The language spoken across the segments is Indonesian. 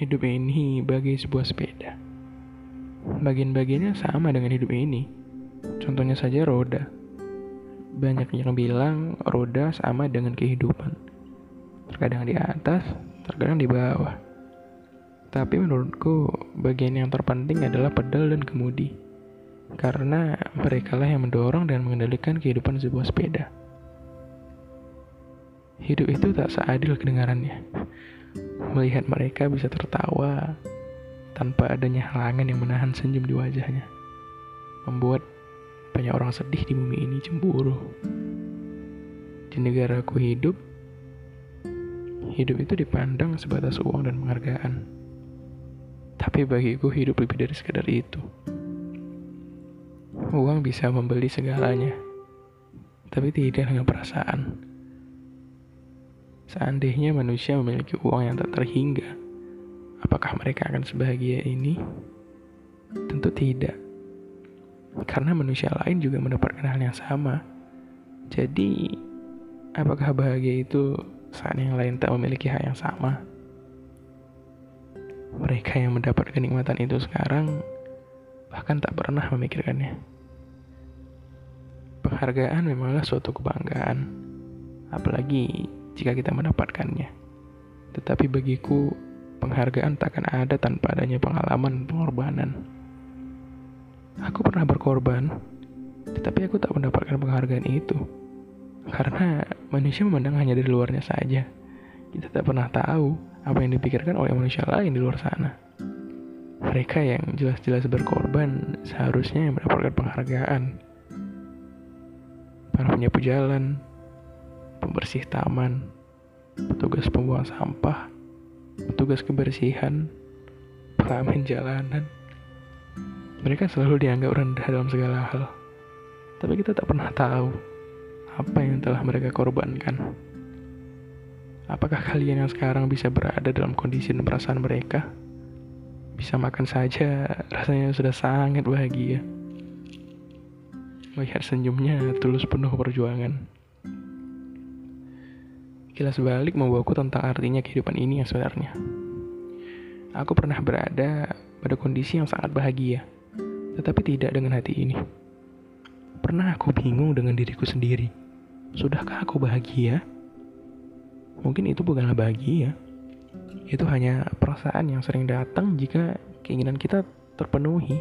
Hidup ini bagi sebuah sepeda. Bagian-bagiannya sama dengan hidup ini. Contohnya saja roda. Banyak yang bilang roda sama dengan kehidupan. Terkadang di atas, terkadang di bawah. Tapi menurutku, bagian yang terpenting adalah pedal dan kemudi. Karena mereka lah yang mendorong dan mengendalikan kehidupan sebuah sepeda. Hidup itu tak seadil kedengarannya. Melihat mereka bisa tertawa tanpa adanya halangan yang menahan senyum di wajahnya. Membuat banyak orang sedih di bumi ini cemburu. Di negaraku hidup, hidup itu dipandang sebatas uang dan penghargaan. Tapi bagiku hidup lebih dari sekedar itu. Uang bisa membeli segalanya, tapi tidak dengan perasaan. Seandainya manusia memiliki uang yang tak terhingga, apakah mereka akan sebahagia ini? Tentu tidak. Karena manusia lain juga mendapatkan hal yang sama. Jadi, apakah bahagia itu saat yang lain tak memiliki hal yang sama? Mereka yang mendapat kenikmatan itu sekarang bahkan tak pernah memikirkannya. Penghargaan memanglah suatu kebanggaan, apalagi jika kita mendapatkannya. Tetapi bagiku, penghargaan takkan ada tanpa adanya pengalaman pengorbanan. Aku pernah berkorban, tetapi aku tak mendapatkan penghargaan itu. Karena manusia memandang hanya dari luarnya saja. Kita tak pernah tahu apa yang dipikirkan oleh manusia lain di luar sana. Mereka yang jelas-jelas berkorban seharusnya yang mendapatkan penghargaan. Para penyapu jalan, pembersih taman, petugas pembuang sampah, petugas kebersihan, pengamen jalanan. Mereka selalu dianggap rendah dalam segala hal. Tapi kita tak pernah tahu apa yang telah mereka korbankan. Apakah kalian yang sekarang bisa berada dalam kondisi dan perasaan mereka? Bisa makan saja, rasanya sudah sangat bahagia. Melihat senyumnya tulus penuh perjuangan. Kilas balik membawaku tentang artinya kehidupan ini yang sebenarnya. Aku pernah berada pada kondisi yang sangat bahagia, tetapi tidak dengan hati ini. Pernah aku bingung dengan diriku sendiri. Sudahkah aku bahagia? Mungkin itu bukanlah bahagia. Itu hanya perasaan yang sering datang jika keinginan kita terpenuhi.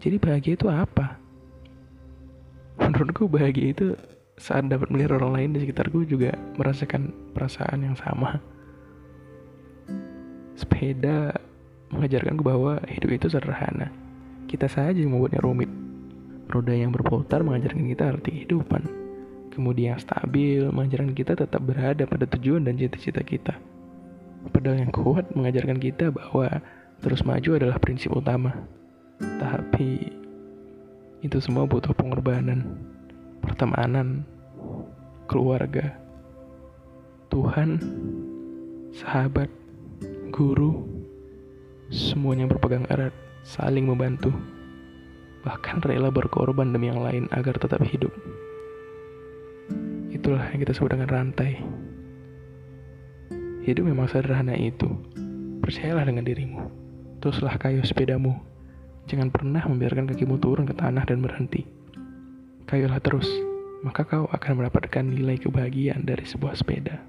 Jadi bahagia itu apa? Menurutku bahagia itu saat dapat melihat orang lain di sekitarku juga merasakan perasaan yang sama. Sepeda mengajarkanku bahwa hidup itu sederhana. Kita saja yang membuatnya rumit. Roda yang berputar mengajarkan kita arti kehidupan. Kemudian yang stabil mengajarkan kita tetap berada pada tujuan dan cita-cita kita. Pedal yang kuat mengajarkan kita bahwa terus maju adalah prinsip utama. Tapi itu semua butuh pengorbanan pertemanan, keluarga, Tuhan, sahabat, guru, semuanya berpegang erat, saling membantu, bahkan rela berkorban demi yang lain agar tetap hidup. Itulah yang kita sebut dengan rantai. Hidup memang sederhana itu. Percayalah dengan dirimu. Teruslah kayu sepedamu. Jangan pernah membiarkan kakimu turun ke tanah dan berhenti. Kayulah terus, maka kau akan mendapatkan nilai kebahagiaan dari sebuah sepeda.